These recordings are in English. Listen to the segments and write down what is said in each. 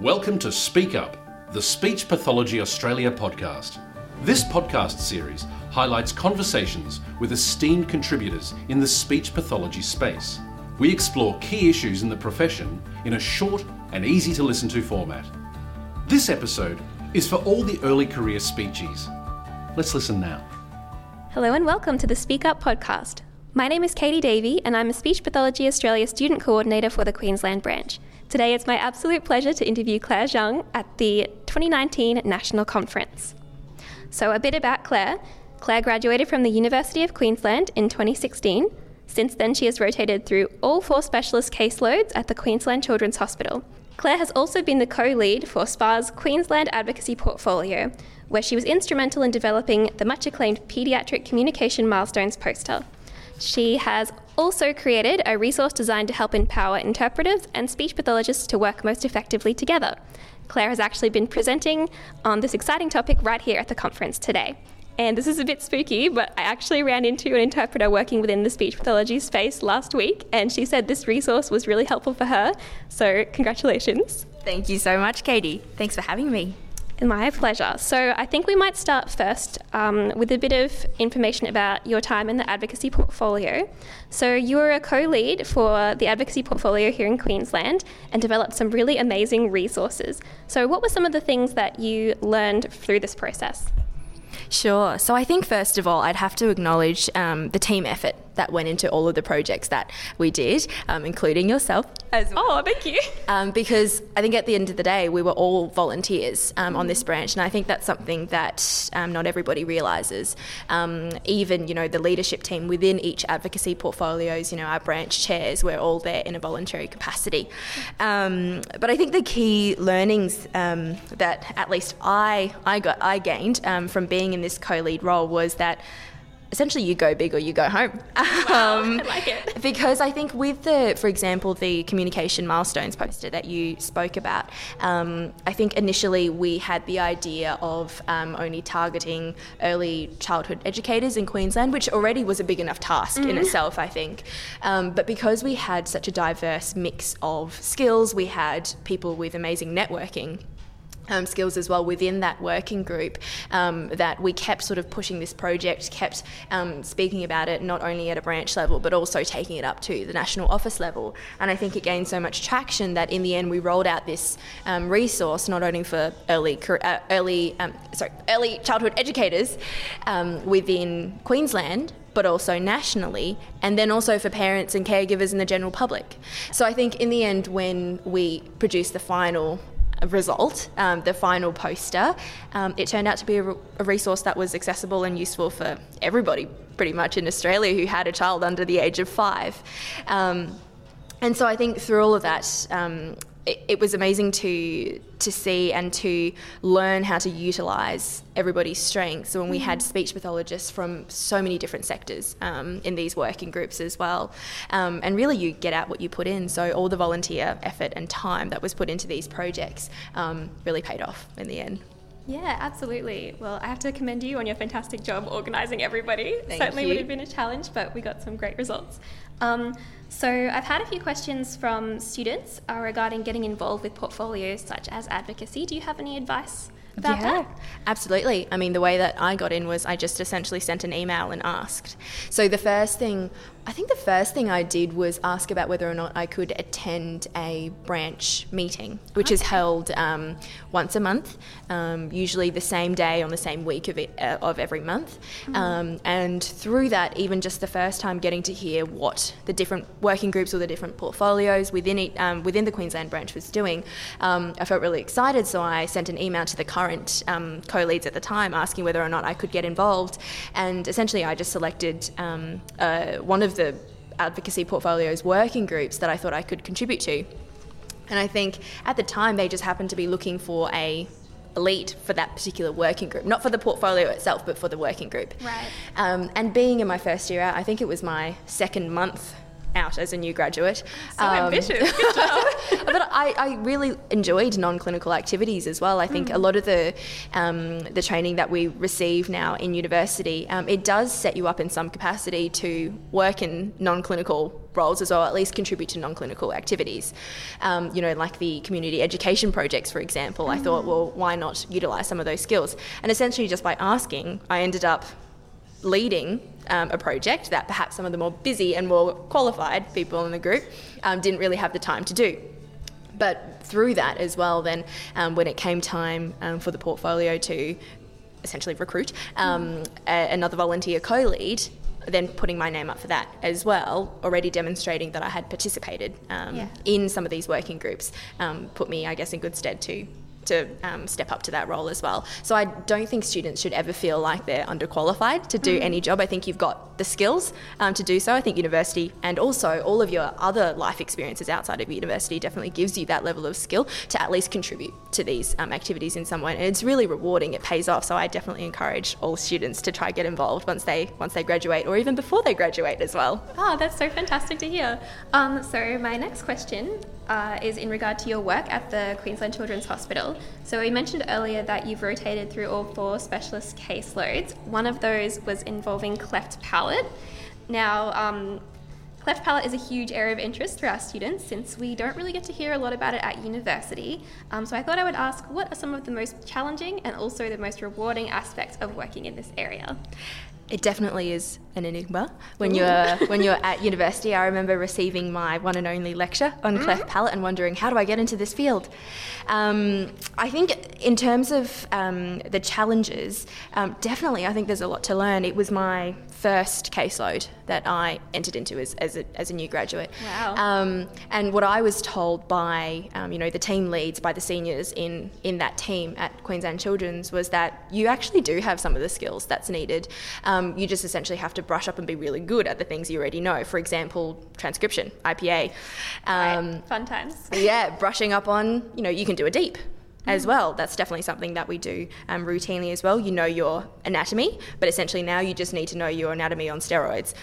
Welcome to Speak Up, the Speech Pathology Australia podcast. This podcast series highlights conversations with esteemed contributors in the speech pathology space. We explore key issues in the profession in a short and easy to listen to format. This episode is for all the early career speechies. Let's listen now. Hello and welcome to the Speak Up podcast. My name is Katie Davey and I'm a Speech Pathology Australia Student Coordinator for the Queensland branch. Today it's my absolute pleasure to interview Claire Zhang at the 2019 National Conference. So, a bit about Claire. Claire graduated from the University of Queensland in 2016. Since then, she has rotated through all four specialist caseloads at the Queensland Children's Hospital. Claire has also been the co lead for SPA's Queensland Advocacy Portfolio, where she was instrumental in developing the much acclaimed Paediatric Communication Milestones poster. She has also created a resource designed to help empower interpreters and speech pathologists to work most effectively together. Claire has actually been presenting on this exciting topic right here at the conference today. And this is a bit spooky, but I actually ran into an interpreter working within the speech pathology space last week, and she said this resource was really helpful for her. So, congratulations. Thank you so much, Katie. Thanks for having me. My pleasure. So, I think we might start first um, with a bit of information about your time in the advocacy portfolio. So, you were a co lead for the advocacy portfolio here in Queensland and developed some really amazing resources. So, what were some of the things that you learned through this process? Sure. So I think first of all, I'd have to acknowledge um, the team effort that went into all of the projects that we did, um, including yourself as well. Oh, thank you. Um, because I think at the end of the day, we were all volunteers um, on this branch, and I think that's something that um, not everybody realises. Um, even you know the leadership team within each advocacy portfolios, you know our branch chairs, we're all there in a voluntary capacity. but I think the key learnings that at least I I got I gained from being in this co-lead role was that essentially you go big or you go home. Wow, um, I like it. Because I think with the, for example, the communication milestones poster that you spoke about, um, I think initially we had the idea of um, only targeting early childhood educators in Queensland, which already was a big enough task mm-hmm. in itself, I think. Um, but because we had such a diverse mix of skills, we had people with amazing networking um, skills as well within that working group um, that we kept sort of pushing this project, kept um, speaking about it not only at a branch level but also taking it up to the national office level. And I think it gained so much traction that in the end we rolled out this um, resource not only for early uh, early um, sorry early childhood educators um, within Queensland but also nationally, and then also for parents and caregivers and the general public. So I think in the end, when we produced the final result, um, the final poster, um, it turned out to be a, a, resource that was accessible and useful for everybody pretty much in Australia who had a child under the age of five. Um, and so I think through all of that, um, it, it, was amazing to to see and to learn how to utilize everybody's strengths. So when we had mm-hmm. speech pathologists from so many different sectors um, in these working groups as well, um, and really you get out what you put in. So all the volunteer effort and time that was put into these projects um, really paid off in the end. Yeah, absolutely. Well, I have to commend you on your fantastic job organising everybody. Thank Certainly you. would have been a challenge, but we got some great results. Um, so, I've had a few questions from students uh, regarding getting involved with portfolios such as advocacy. Do you have any advice about yeah, that? Absolutely. I mean, the way that I got in was I just essentially sent an email and asked. So, the first thing I think the first thing I did was ask about whether or not I could attend a branch meeting, which okay. is held um, once a month, um, usually the same day on the same week of, it, uh, of every month. Mm. Um, and through that, even just the first time getting to hear what the different working groups or the different portfolios within it, um, within the Queensland branch was doing, um, I felt really excited. So I sent an email to the current um, co-leads at the time asking whether or not I could get involved. And essentially, I just selected uh, one of the advocacy portfolios working groups that I thought I could contribute to. And I think at the time they just happened to be looking for a lead for that particular working group, not for the portfolio itself, but for the working group. Right. Um, and being in my first year out, I think it was my second month out as a new graduate. So um, ambitious. But I, I really enjoyed non-clinical activities as well. I think a lot of the um, the training that we receive now in university, um, it does set you up in some capacity to work in non-clinical roles as well, at least contribute to non-clinical activities. Um, you know, like the community education projects, for example. I thought, well, why not utilise some of those skills? And essentially, just by asking, I ended up leading um, a project that perhaps some of the more busy and more qualified people in the group um, didn't really have the time to do. But through that as well, then um, when it came time um, for the portfolio to essentially recruit um, a- another volunteer co lead, then putting my name up for that as well, already demonstrating that I had participated um, Yeah. in some of these working groups, um, put me, I guess, in good stead to to um, step up to that role as well. So I don't think students should ever feel like they're underqualified to do any job. I think you've got the skills um, to do so. I think university and also all of your other life experiences outside of university definitely gives you that level of skill to at least contribute to these um, activities in some way. And it's really rewarding. It pays off. So I definitely encourage all students to try get involved once they once they graduate or even before they graduate as well. Oh, that's so fantastic to hear. Um, so, my next question uh, is in regard to your work at the Queensland Children's Hospital. So, we mentioned earlier that you've rotated through all four specialist caseloads. One of those was involving cleft palate. Now, um, cleft palate is a huge area of interest for our students since we don't really get to hear a lot about it at university. Um, so, I thought I would ask what are some of the most challenging and also the most rewarding aspects of working in this area? It definitely is an enigma. When you're when you're at university, I remember receiving my one and only lecture on cleft palate and wondering how do I get into this field. Um, I think in terms of um, the challenges, um, definitely I think there's a lot to learn. It was my first caseload that I entered into as, as, a, as a new graduate. Wow. Um, and what I was told by um, you know the team leads, by the seniors in in that team at Queensland Children's was that you actually do have some of the skills that's needed. Um, you just essentially have to brush up and be really good at the things you already know. For example, transcription, IPA. Um, Fun times. yeah, brushing up on, you know, you can do a deep as well. That's definitely something that we do um, routinely as well. You know your anatomy, but essentially now you just need to know your anatomy on steroids,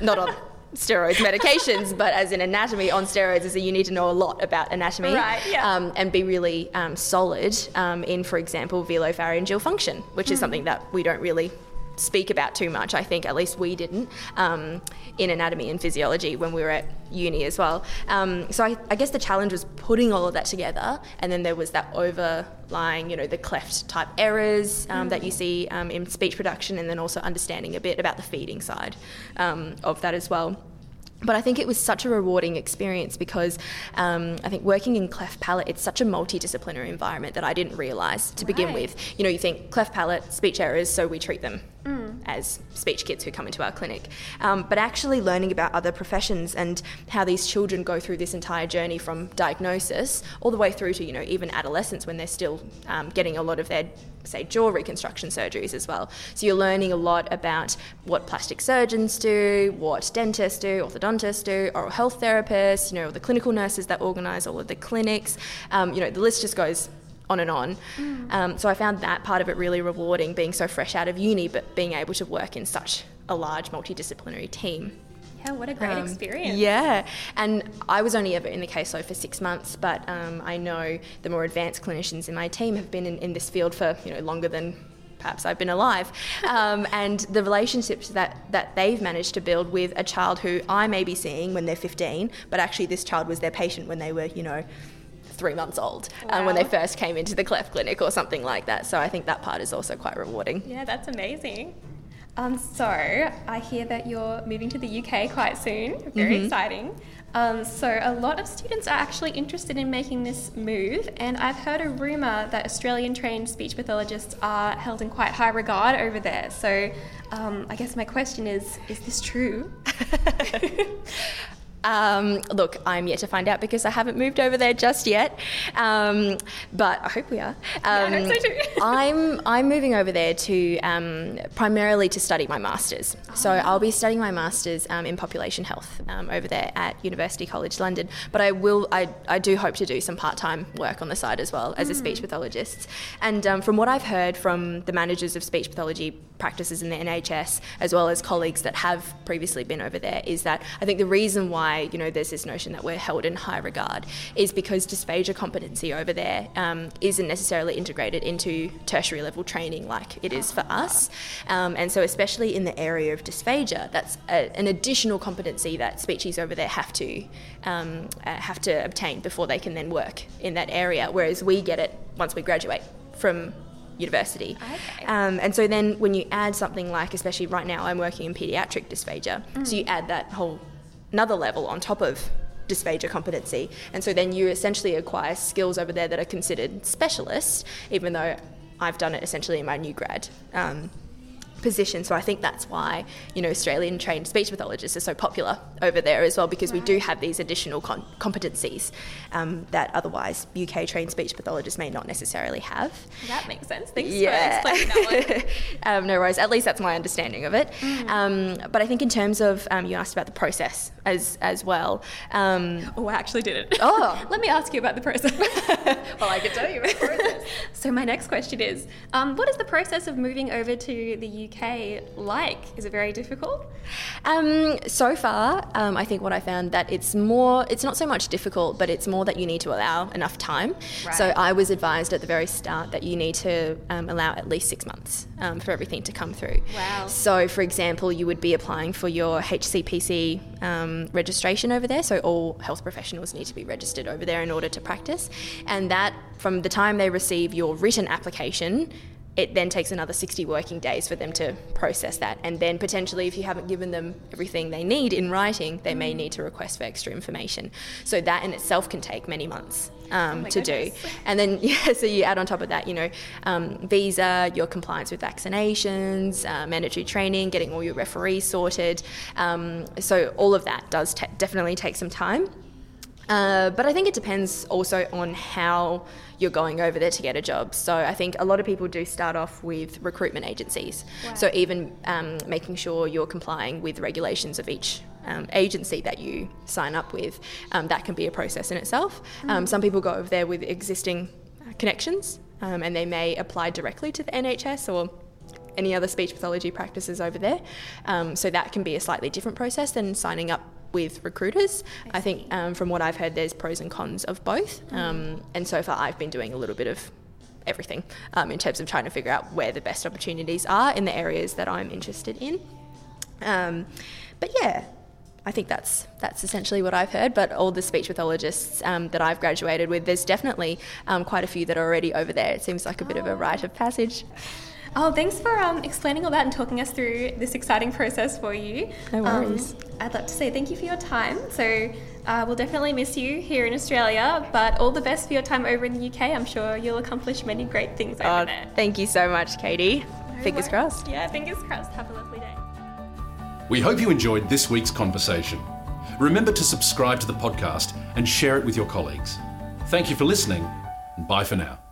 not on. Steroids medications, but as in anatomy on steroids, is that you need to know a lot about anatomy Right, yeah. um, and be really um, solid um, in, for example, velopharyngeal function, which is something that we don't really speak about too much. I think at least we didn't um, in anatomy and physiology when we were at uni as well. Um, so I, I guess the challenge was putting all of that together, and then there was that overlying, you know, the cleft type errors um, that you see um, in speech production, and then also understanding a bit about the feeding side um, of that as well. But I think it was such a rewarding experience because um, I think working in cleft palate, it's such a multidisciplinary environment that I didn't realise to begin with. You know, you think cleft palate, speech errors, so we treat them as speech kids who come into our clinic. Um, but actually learning about other professions and how these children go through this entire journey from diagnosis all the way through to, you know, even adolescence when they're still um, getting a lot of their, say, jaw reconstruction surgeries as well. So you're learning a lot about what plastic surgeons do, what dentists do, orthodontists do, oral health therapists, you know, the clinical nurses that organise all of the clinics. Um, you know, the list just goes on and on. Um, so I found that part of it really rewarding, being so fresh out of uni, but being able to work in such a large multidisciplinary team. Yeah, what a great Um, experience. Yeah, and I was only ever in the caseload for six months, but um, I know the more advanced clinicians in my team have been in, in this field for you know longer than perhaps I've been alive, um, and the relationships that that they've managed to build with a child who I may be seeing when they're 15, but actually this child was their patient when they were you know. Three months old, um, when they first came into the cleft clinic or something like that. So I think that part is also quite rewarding. Yeah, that's amazing. Um, so I hear that you're moving to the UK quite soon. Very Mm-hmm. exciting. Um, so a lot of students are actually interested in making this move, and I've heard a rumor that Australian-trained speech pathologists are held in quite high regard over there. So um, I guess my question is: Is this true? Um, look, I'm yet to find out because I haven't moved over there just yet, um, but I hope we are. I Um, hope so too. I'm I'm moving over there to um, primarily to study my masters. So I'll be studying my masters um, in population health um, over there at University College London. But I will I, I do hope to do some part time work on the side as well as a speech pathologist. And um, from what I've heard from the managers of speech pathology practices in the NHS, as well as colleagues that have previously been over there, is that I think the reason why you know there's this notion that we're held in high regard is because dysphagia competency over there um, not necessarily integrated into tertiary level training like it is for us, um, and so especially in the area of dysphagia, that's a, an additional competency that speechies over there have to um, uh, have to obtain before they can then work in that area, whereas we get it once we graduate from university. Okay. Um, and so then when you add something like, especially right now, I'm working in pediatric dysphagia, Mm. so you add that whole another level on top of dysphagia competency. And so then you essentially acquire skills over there that are considered specialist, even though I've done it essentially in my new grad. Um, position so I think that's why you know Australian trained speech pathologists are so popular over there as well because we do have these additional con- competencies um, that otherwise UK trained speech pathologists may not necessarily have That makes sense. Thanks yeah. for explaining that one. um, no worries. At least that's my understanding of it. Um, but I think in terms of um, you asked about the process as as well. Um, Oh, I actually did it. Oh. Let me ask you about the process. well, I can tell you about the process. so my next question is, um, what is the process of moving over to the UK like? Is it very difficult? Um, so far, um, I think what I found that it's more, it's not so much difficult, but it's more that you need to allow enough time. So I was advised at the very start that you need to um, allow at least six months um, for everything to come through. Wow. So, for example, you would be applying for your HCPC um, registration over there. So all health professionals need to be registered over there in order to practice, and that from the time they receive your written application it then takes another 60 working days for them to process that. And then potentially, if you haven't given them everything they need in writing, they may need to request for extra information. So that in itself can take many months um, my to goodness. do. And then, yeah, so you add on top of that, you know, um, visa, your compliance with vaccinations, uh, mandatory training, getting all your referees sorted. Um, so all of that does definitely take some time. Uh, but I think it depends also on how you're going over there to get a job. So I think a lot of people do start off with recruitment agencies. So even um, making sure you're complying with regulations of each um, agency that you sign up with, um, that can be a process in itself. Um, some people go over there with existing uh, connections um, and they may apply directly to the NHS or any other speech pathology practices over there. Um, so that can be a slightly different process than signing up with recruiters. I, think um, from what I've heard, there's pros and cons of both. Um, and so far, I've been doing a little bit of everything um, in terms of trying to figure out where the best opportunities are in the areas that I'm interested in. Um, but yeah. I think that's that's essentially what I've heard. But all the speech pathologists um, that I've graduated with, there's definitely um, quite a few that are already over there. It seems like a bit of a rite of passage. Oh, thanks for um, explaining all that and talking us through this exciting process for you. No worries. Um, I'd like to say thank you for your time. So uh, we'll definitely miss you here in Australia, but all the best for your time over in the UK. I'm sure you'll accomplish many great things over Oh, there. thank you so much, Katie. Fingers worries. crossed. Yeah, fingers crossed. Have a lovely day. We hope you enjoyed this week's conversation. Remember to subscribe to the podcast and share it with your colleagues. Thank you for listening, and bye for now.